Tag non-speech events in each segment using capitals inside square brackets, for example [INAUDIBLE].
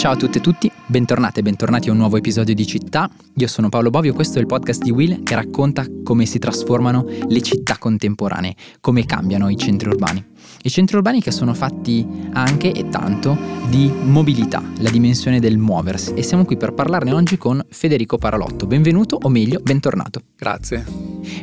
Ciao a tutte e tutti, bentornate e bentornati a un nuovo episodio di Città. Io sono Paolo Bovio, questo è il podcast di Will che racconta come si trasformano le città contemporanee, come cambiano i centri urbani. I centri urbani che sono fatti anche e tanto di mobilità, la dimensione del muoversi e siamo qui per parlarne oggi con Federico Paralotto. Benvenuto o meglio, bentornato. Grazie.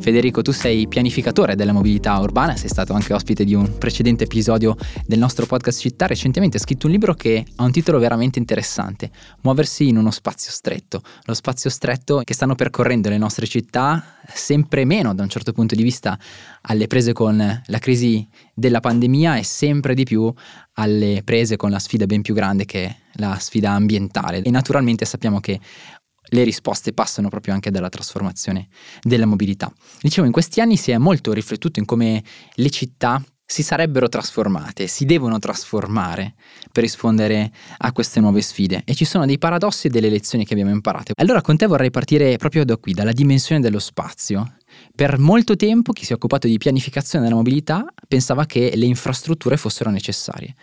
Federico, tu sei pianificatore della mobilità urbana, sei stato anche ospite di un precedente episodio del nostro podcast Città, recentemente hai scritto un libro che ha un titolo veramente interessante, Muoversi in uno spazio stretto, lo spazio stretto che stanno percorrendo le nostre città sempre meno da un certo punto di vista alle prese con la crisi della pandemia e sempre di più alle prese con la sfida ben più grande che è la sfida ambientale. E naturalmente sappiamo che le risposte passano proprio anche dalla trasformazione della mobilità. Dicevo, in questi anni si è molto riflettuto in come le città si sarebbero trasformate, si devono trasformare per rispondere a queste nuove sfide e ci sono dei paradossi e delle lezioni che abbiamo imparato. Allora con te vorrei partire proprio da qui, dalla dimensione dello spazio. Per molto tempo chi si è occupato di pianificazione della mobilità pensava che le infrastrutture fossero necessarie,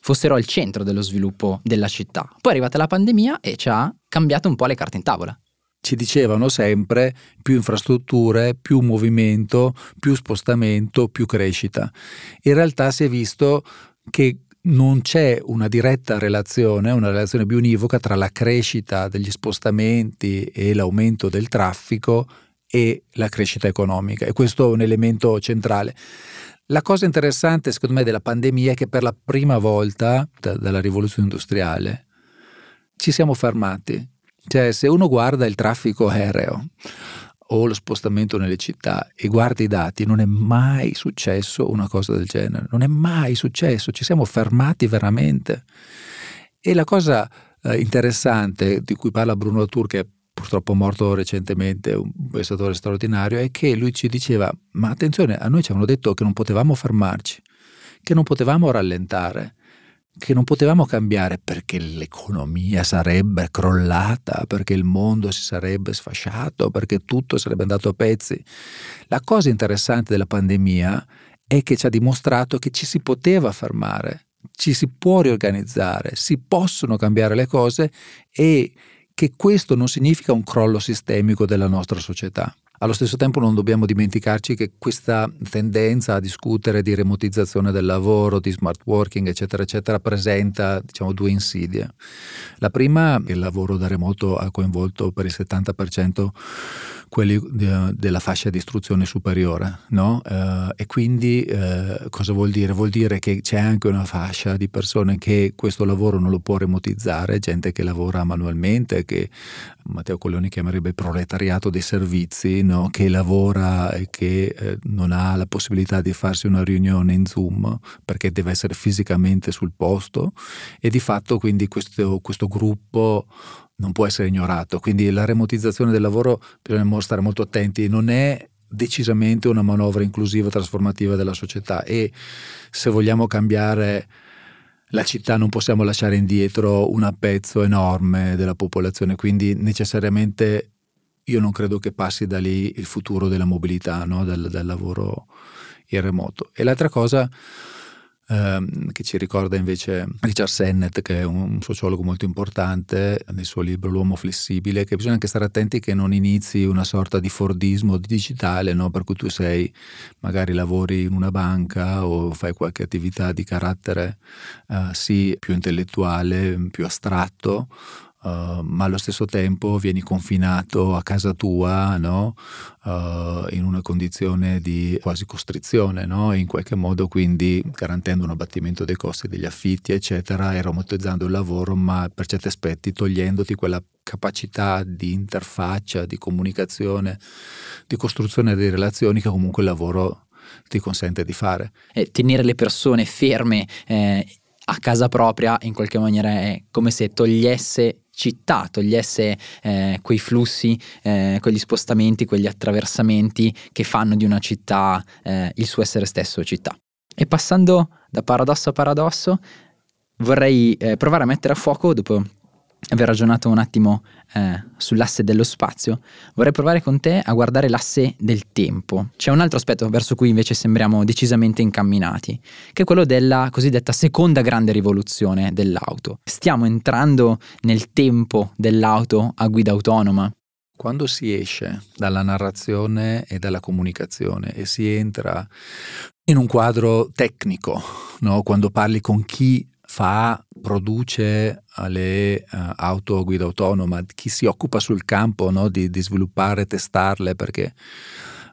fossero al centro dello sviluppo della città. Poi è arrivata la pandemia e ci ha cambiato un po' le carte in tavola ci dicevano sempre più infrastrutture, più movimento, più spostamento, più crescita. In realtà si è visto che non c'è una diretta relazione, una relazione bionivoca tra la crescita degli spostamenti e l'aumento del traffico e la crescita economica e questo è un elemento centrale. La cosa interessante secondo me della pandemia è che per la prima volta da, dalla rivoluzione industriale ci siamo fermati cioè, se uno guarda il traffico aereo o lo spostamento nelle città e guarda i dati, non è mai successo una cosa del genere, non è mai successo, ci siamo fermati veramente. E la cosa eh, interessante di cui parla Bruno Latour, che è purtroppo morto recentemente, un penstatore straordinario, è che lui ci diceva, ma attenzione, a noi ci avevano detto che non potevamo fermarci, che non potevamo rallentare, che non potevamo cambiare perché l'economia sarebbe crollata, perché il mondo si sarebbe sfasciato, perché tutto sarebbe andato a pezzi. La cosa interessante della pandemia è che ci ha dimostrato che ci si poteva fermare, ci si può riorganizzare, si possono cambiare le cose e che questo non significa un crollo sistemico della nostra società. Allo stesso tempo non dobbiamo dimenticarci che questa tendenza a discutere di remotizzazione del lavoro, di smart working, eccetera, eccetera, presenta diciamo, due insidie. La prima, il lavoro da remoto ha coinvolto per il 70% quelli della fascia di istruzione superiore, no? eh, e quindi eh, cosa vuol dire? Vuol dire che c'è anche una fascia di persone che questo lavoro non lo può remotizzare, gente che lavora manualmente, che Matteo Colleoni chiamerebbe proletariato dei servizi, no? che lavora e che eh, non ha la possibilità di farsi una riunione in Zoom perché deve essere fisicamente sul posto e di fatto quindi questo, questo gruppo non può essere ignorato. Quindi la remotizzazione del lavoro bisogna stare molto attenti, non è decisamente una manovra inclusiva trasformativa della società e se vogliamo cambiare la città non possiamo lasciare indietro un pezzo enorme della popolazione, quindi necessariamente io non credo che passi da lì il futuro della mobilità, no? del, del lavoro in remoto. E l'altra cosa ehm, che ci ricorda invece Richard Sennett, che è un sociologo molto importante nel suo libro L'uomo flessibile, che bisogna anche stare attenti che non inizi una sorta di Fordismo digitale, no? per cui tu sei, magari lavori in una banca o fai qualche attività di carattere eh, sì più intellettuale, più astratto, Uh, ma allo stesso tempo vieni confinato a casa tua no? uh, in una condizione di quasi costrizione, no? in qualche modo quindi garantendo un abbattimento dei costi degli affitti, eccetera, e robotizzando il lavoro, ma per certi aspetti togliendoti quella capacità di interfaccia, di comunicazione, di costruzione di relazioni che comunque il lavoro ti consente di fare. E tenere le persone ferme eh, a casa propria in qualche maniera è come se togliesse città, togliesse eh, quei flussi, eh, quegli spostamenti, quegli attraversamenti che fanno di una città eh, il suo essere stesso città. E passando da paradosso a paradosso, vorrei eh, provare a mettere a fuoco, dopo aver ragionato un attimo eh, sull'asse dello spazio, vorrei provare con te a guardare l'asse del tempo. C'è un altro aspetto verso cui invece sembriamo decisamente incamminati, che è quello della cosiddetta seconda grande rivoluzione dell'auto. Stiamo entrando nel tempo dell'auto a guida autonoma. Quando si esce dalla narrazione e dalla comunicazione e si entra in un quadro tecnico, no? quando parli con chi fa, produce eh, le uh, auto a guida autonoma, chi si occupa sul campo no, di, di sviluppare, testarle, perché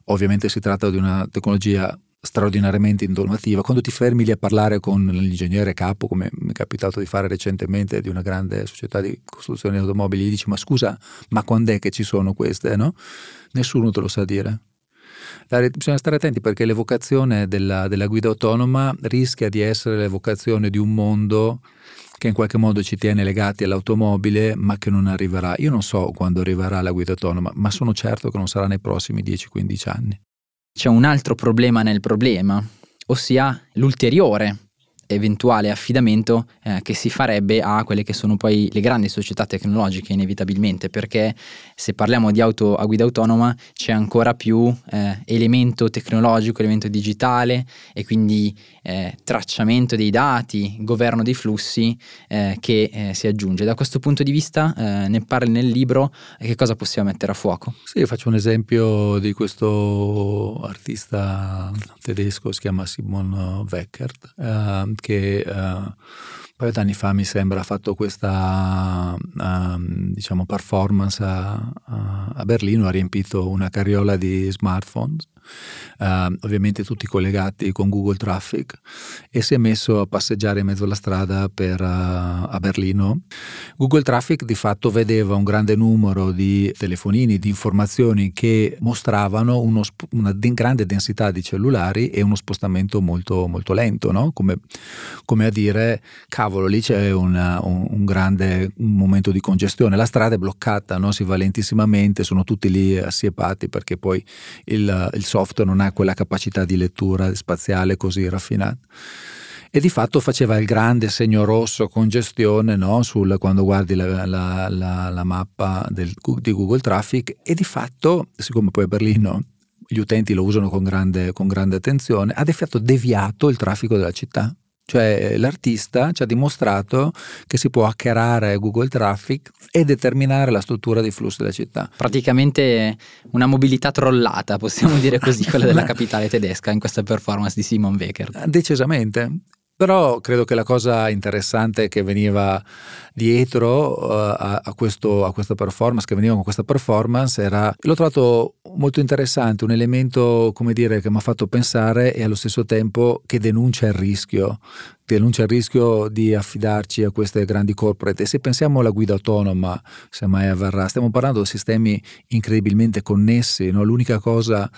ovviamente si tratta di una tecnologia straordinariamente innovativa. Quando ti fermi lì a parlare con l'ingegnere capo, come mi è capitato di fare recentemente di una grande società di costruzione di automobili, gli dici ma scusa, ma quando è che ci sono queste? No? Nessuno te lo sa dire. Bisogna stare attenti perché l'evocazione della, della guida autonoma rischia di essere l'evocazione di un mondo che in qualche modo ci tiene legati all'automobile, ma che non arriverà. Io non so quando arriverà la guida autonoma, ma sono certo che non sarà nei prossimi 10-15 anni. C'è un altro problema nel problema, ossia l'ulteriore eventuale affidamento eh, che si farebbe a quelle che sono poi le grandi società tecnologiche inevitabilmente perché se parliamo di auto a guida autonoma c'è ancora più eh, elemento tecnologico, elemento digitale e quindi eh, tracciamento dei dati, governo dei flussi eh, che eh, si aggiunge. Da questo punto di vista eh, ne parli nel libro che cosa possiamo mettere a fuoco? Sì, faccio un esempio di questo artista tedesco, si chiama Simon Weckert che uh, un paio d'anni fa mi sembra ha fatto questa uh, diciamo performance a, a, Berlino, ha riempito una carriola di smartphones uh, ovviamente tutti collegati con Google Traffic e si è messo a passeggiare in mezzo alla strada per, uh, a Berlino. Google Traffic di fatto vedeva un grande numero di telefonini, di informazioni che mostravano uno, una de- grande densità di cellulari e uno spostamento molto, molto lento, no? come, come, a dire cavolo lì c'è una, un, un, grande un momento di congestione, la strada è bloccata, no? si va lentissimamente, sono tutti lì assiepati perché poi il, il software non ha quella capacità di lettura spaziale così raffinata. E di fatto faceva il grande segno rosso congestione no? Sul, quando guardi la, la, la, la mappa del, di Google Traffic e di fatto, siccome poi a Berlino gli utenti lo usano con grande, con grande attenzione, ha di fatto deviato il traffico della città. Cioè l'artista ci ha dimostrato che si può hackerare Google Traffic e determinare la struttura dei flussi della città. Praticamente una mobilità trollata, possiamo dire così, quella della [LAUGHS] capitale tedesca in questa performance di Simon Wecker. Decisamente. Però credo che la cosa interessante che veniva dietro uh, a, a, questo, a, questa performance, che veniva con questa performance, era, l'ho trovato molto interessante, un elemento, come dire, che mi ha fatto pensare e allo stesso tempo che denuncia il rischio, denuncia il rischio di affidarci a queste grandi corporate. E se pensiamo alla guida autonoma, se mai avverrà, stiamo parlando di sistemi incredibilmente connessi, no? l'unica cosa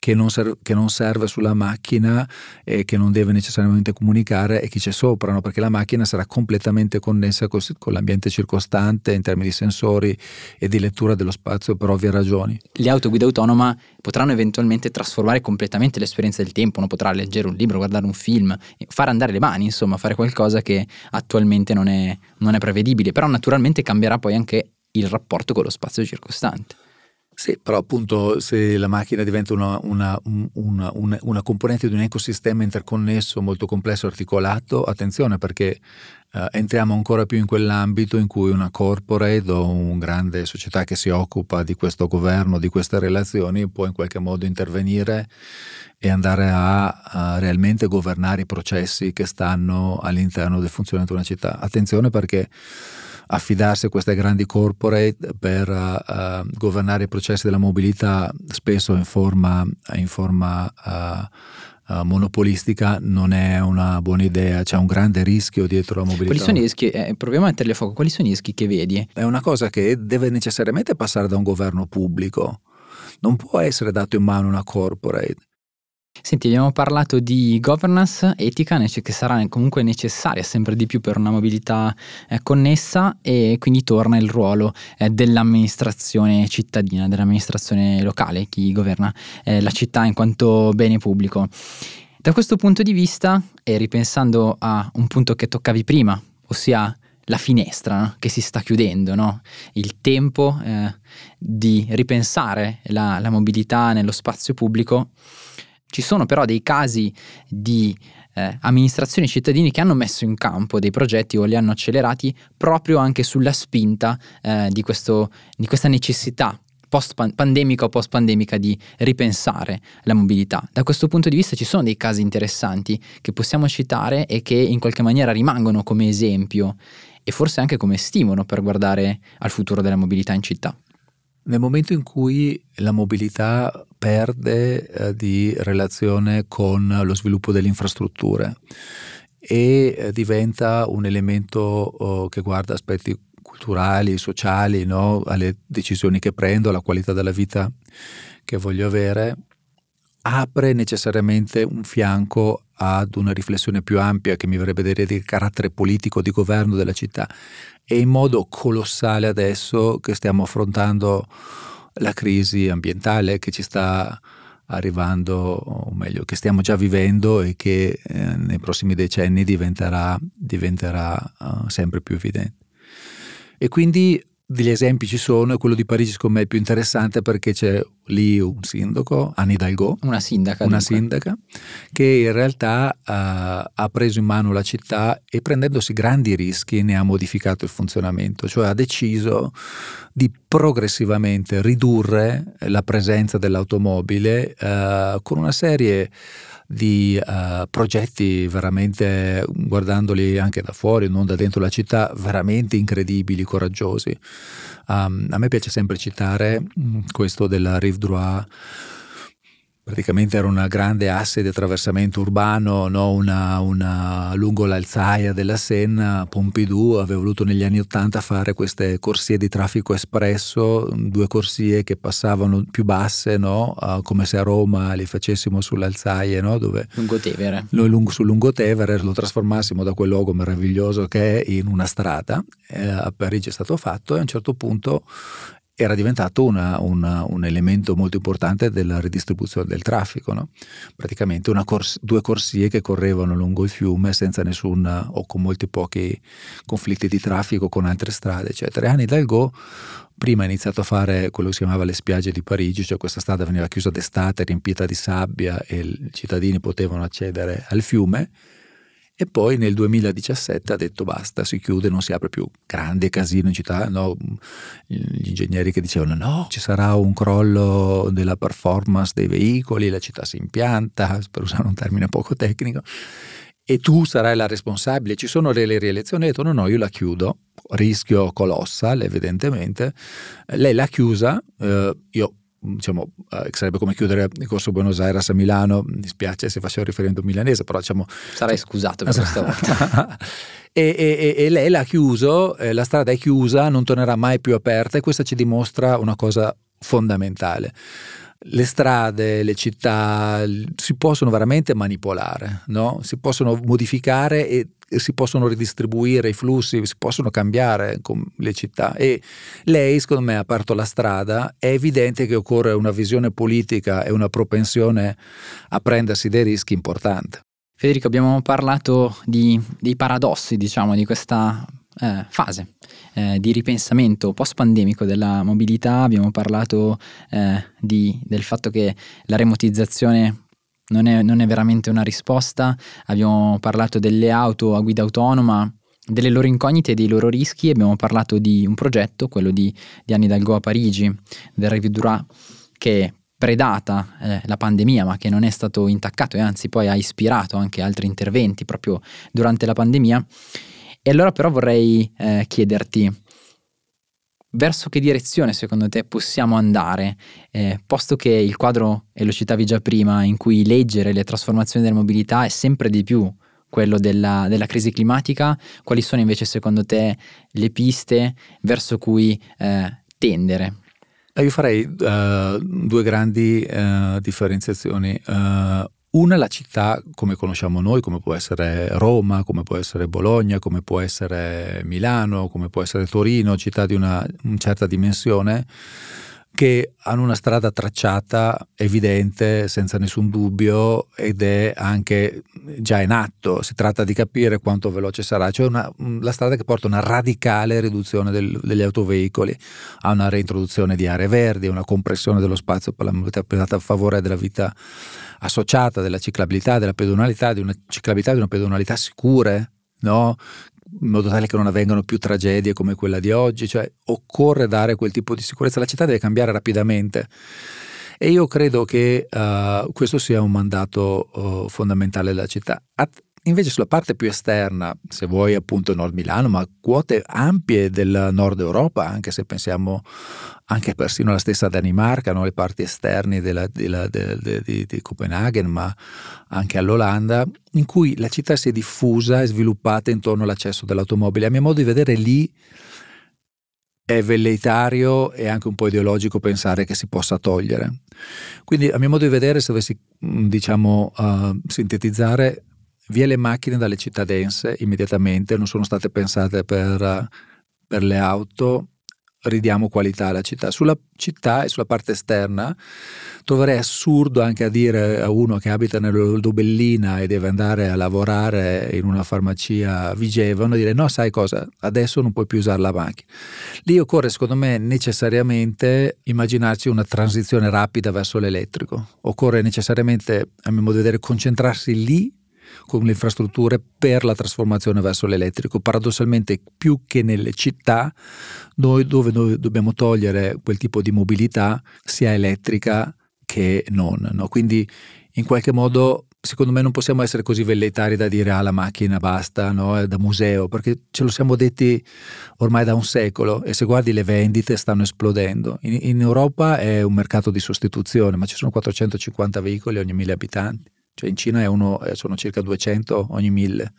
che non, serve, che non serve sulla macchina e che non deve necessariamente comunicare è chi c'è sopra, no? perché la macchina sarà completamente connessa con, con l'ambiente circostante in termini di sensori e di lettura dello spazio per ovvie ragioni. Le auto guida autonoma potranno eventualmente trasformare completamente l'esperienza del tempo, uno potrà leggere un libro, guardare un film, fare andare le mani, insomma, fare qualcosa che attualmente non è, non è prevedibile, però naturalmente cambierà poi anche il rapporto con lo spazio circostante. Sì, però appunto se la macchina diventa una, una, una, una, componente di un ecosistema interconnesso molto complesso e articolato, attenzione perché eh, entriamo ancora più in quell'ambito in cui una corporate o una grande società che si occupa di questo governo, di queste relazioni, può in qualche modo intervenire e andare a, a realmente governare i processi che stanno all'interno del funzionamento di una città. Attenzione perché affidarsi a queste grandi corporate per uh, governare i processi della mobilità spesso in forma, in forma uh, uh, monopolistica non è una buona idea, c'è un grande rischio dietro la mobilità. Quali sono i rischi? Eh, proviamo a metterli a fuoco, quali sono i rischi che vedi? È una cosa che deve necessariamente passare da un governo pubblico, non può essere dato in mano una corporate. Senti, abbiamo parlato di governance etica che sarà comunque necessaria sempre di più per una mobilità eh, connessa e quindi torna il ruolo eh, dell'amministrazione cittadina, dell'amministrazione locale, chi governa eh, la città in quanto bene pubblico. Da questo punto di vista, e ripensando a un punto che toccavi prima, ossia la finestra no? che si sta chiudendo, no? il tempo di ripensare la, la mobilità nello spazio pubblico. Ci sono però dei casi di eh, amministrazioni e cittadini che hanno messo in campo dei progetti o li hanno accelerati proprio anche sulla spinta eh, di, questo, di questa necessità post pandemica o post pandemica di ripensare la mobilità. Da questo punto di vista ci sono dei casi interessanti che possiamo citare e che in qualche maniera rimangono come esempio e forse anche come stimolo per guardare al futuro della mobilità in città. Nel momento in cui la mobilità perde eh, di relazione con lo sviluppo delle infrastrutture e eh, diventa un elemento oh, che guarda aspetti culturali, sociali, no? alle decisioni che prendo, alla qualità della vita che voglio avere, apre necessariamente un fianco ad una riflessione più ampia che mi vorrebbe dire di carattere politico, di governo della città e in modo colossale adesso che stiamo affrontando la crisi ambientale che ci sta arrivando, o meglio, che stiamo già vivendo e che eh, nei prossimi decenni diventerà, diventerà uh, sempre più evidente. E quindi degli esempi ci sono e quello di Parigi secondo me è più interessante perché c'è lì un sindaco, Anne Hidalgo, una sindaca, una sindaca che in realtà uh, ha preso in mano la città e prendendosi grandi rischi ne ha modificato il funzionamento, cioè ha deciso di progressivamente ridurre la presenza dell'automobile uh, con una serie di uh, progetti veramente, guardandoli anche da fuori, non da dentro la città, veramente incredibili, coraggiosi. Um, a me piace sempre citare mm, questo della Rive Droit praticamente era una grande asse di attraversamento urbano no? una, una, lungo l'alzaia della Senna. Pompidou aveva voluto negli anni Ottanta fare queste corsie di traffico espresso, due corsie che passavano più basse, no? uh, come se a Roma li facessimo sulle alzaie, no? dove Lungotevere. Lo, lungo, sul Lungotevere lo trasformassimo da quel luogo meraviglioso che è in una strada. Eh, a Parigi è stato fatto e a un certo punto era diventato una, una, un elemento molto importante della ridistribuzione del traffico. No? Praticamente cors- due corsie che correvano lungo il fiume senza nessun o con molti pochi conflitti di traffico con altre strade, eccetera. Anne Hidalgo prima ha iniziato a fare quello che si chiamava le spiagge di Parigi, cioè questa strada veniva chiusa d'estate, riempita di sabbia e i cittadini potevano accedere al fiume e poi nel 2017 ha detto basta, si chiude, non si apre più. Grande casino in città, no? gli ingegneri che dicevano no, ci sarà un crollo della performance dei veicoli, la città si impianta, per usare un termine poco tecnico, e tu sarai la responsabile. Ci sono le rielezioni, ha detto no, no, io la chiudo, rischio colossal evidentemente. Lei l'ha chiusa, eh, io diciamo, eh, sarebbe come chiudere il corso Buenos Aires a Milano, mi spiace se facevo riferimento milanese, però diciamo... Sarai scusato per questa [LAUGHS] volta. e, e, e, lei l'ha chiuso, eh, la strada è chiusa, non tornerà mai più aperta e questo ci dimostra una cosa fondamentale. Le strade, le città si possono veramente manipolare, no? si possono modificare e si possono ridistribuire i flussi, si possono cambiare le città e lei secondo me ha aperto la strada, è evidente che occorre una visione politica e una propensione a prendersi dei rischi importanti. Federico, abbiamo parlato di, dei paradossi, diciamo, di questa eh, fase eh, di ripensamento post-pandemico della mobilità, abbiamo parlato eh, di, del fatto che la remotizzazione non è, non è veramente una risposta. Abbiamo parlato delle auto a guida autonoma, delle loro incognite e dei loro rischi. Abbiamo parlato di un progetto, quello di, di Anni Dalgo a Parigi, del Rivedura, che predata eh, la pandemia ma che non è stato intaccato e anzi poi ha ispirato anche altri interventi proprio durante la pandemia. E allora però vorrei eh, chiederti, verso che direzione secondo te possiamo andare, eh, posto che il quadro, e lo citavi già prima, in cui leggere le trasformazioni della mobilità è sempre di più quello della, della crisi climatica, quali sono invece secondo te le piste verso cui eh, tendere? Eh, io farei uh, due grandi uh, differenziazioni. Una la città come conosciamo noi, come può essere Roma, come può essere Bologna, come può essere Milano, come può essere Torino, città di una, una certa dimensione, che hanno una strada tracciata evidente, senza nessun dubbio, ed è anche già in atto. Si tratta di capire quanto veloce sarà, cioè una, la strada che porta a una radicale riduzione del, degli autoveicoli, a una reintroduzione di aree verdi, a una compressione dello spazio per la mobilità privata a favore della vita associata, della ciclabilità, della pedonalità, di una ciclabilità, di una pedonalità sicure, no? In modo tale che non avvengano più tragedie come quella di oggi, cioè occorre dare quel tipo di sicurezza, la città deve cambiare rapidamente e io credo che uh, questo sia un mandato uh, fondamentale della città. At- Invece sulla parte più esterna, se vuoi appunto Nord Milano, ma quote ampie del Nord Europa, anche se pensiamo anche persino alla stessa Danimarca, no? le parti esterne di, Copenaghen, ma anche all'Olanda, in cui la città si è diffusa e sviluppata intorno all'accesso dell'automobile. A mio modo di vedere lì è velleitario e anche un po' ideologico pensare che si possa togliere. Quindi a mio modo di vedere, se dovessi diciamo uh, sintetizzare, via le macchine dalle città dense immediatamente, non sono state pensate per, per le auto, ridiamo qualità alla città. Sulla città e sulla parte esterna troverei assurdo anche a dire a uno che abita nell'Odobellina e deve andare a lavorare in una farmacia Vigevano, dire no, sai cosa, adesso non puoi più usare la macchina. Lì occorre secondo me necessariamente immaginarci una transizione rapida verso l'elettrico, occorre necessariamente, a mio modo di vedere, concentrarsi lì con le infrastrutture per la trasformazione verso l'elettrico. Paradossalmente, più che nelle città, noi dove noi dobbiamo togliere quel tipo di mobilità, sia elettrica che non. No? Quindi, in qualche modo, secondo me non possiamo essere così velleitari da dire ah la macchina basta, no? è da museo, perché ce lo siamo detti ormai da un secolo e se guardi le vendite stanno esplodendo. In, in Europa è un mercato di sostituzione, ma ci sono 450 veicoli ogni mille abitanti cioè in Cina uno, eh, sono circa 200 ogni mille.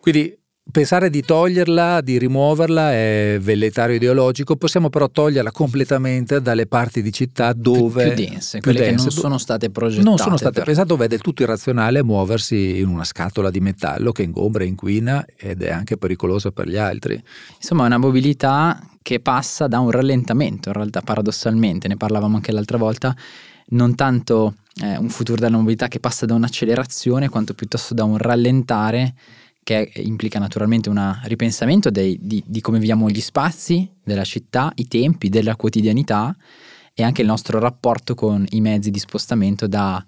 Quindi pensare di toglierla, di rimuoverla è velleitario ideologico, possiamo però toglierla completamente dalle parti di città dove... Più, più dense, più quelle dense, che non sono state progettate. Non sono state per... pensate dove è del tutto irrazionale muoversi in una scatola di metallo che ingombra, inquina ed è anche pericolosa per gli altri. Insomma è una mobilità che passa da un rallentamento, in realtà paradossalmente, ne parlavamo anche l'altra volta, non tanto eh, un futuro della mobilità che passa da un'accelerazione quanto piuttosto da un rallentare che implica naturalmente un ripensamento dei, di, di come viviamo gli spazi della città, i tempi della quotidianità e anche il nostro rapporto con i mezzi di spostamento da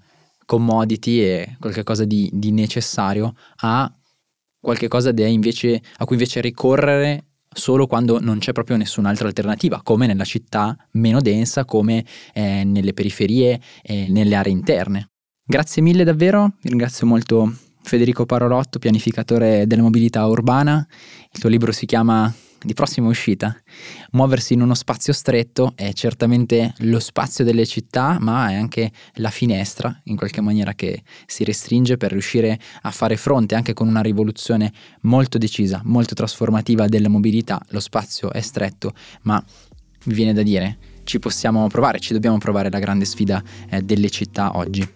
commodity e qualcosa di, di necessario a qualcosa invece, a cui invece ricorrere solo quando non c'è proprio nessun'altra alternativa, come nella città meno densa, come eh, nelle periferie e nelle aree interne. Grazie mille davvero, ringrazio molto Federico Parolotto, pianificatore della mobilità urbana. Il tuo libro si chiama di prossima uscita. Muoversi in uno spazio stretto è certamente lo spazio delle città, ma è anche la finestra, in qualche maniera, che si restringe per riuscire a fare fronte anche con una rivoluzione molto decisa, molto trasformativa della mobilità. Lo spazio è stretto, ma mi viene da dire ci possiamo provare, ci dobbiamo provare la grande sfida eh, delle città oggi.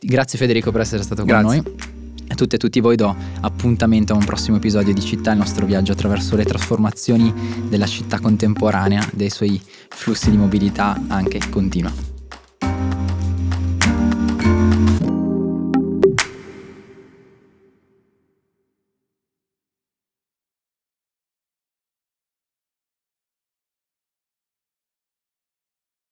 Grazie Federico per essere stato Grazie. con noi. A tutte e tutti voi do appuntamento a un prossimo episodio di Città, il nostro viaggio attraverso le trasformazioni della città contemporanea, dei suoi flussi di mobilità anche continua.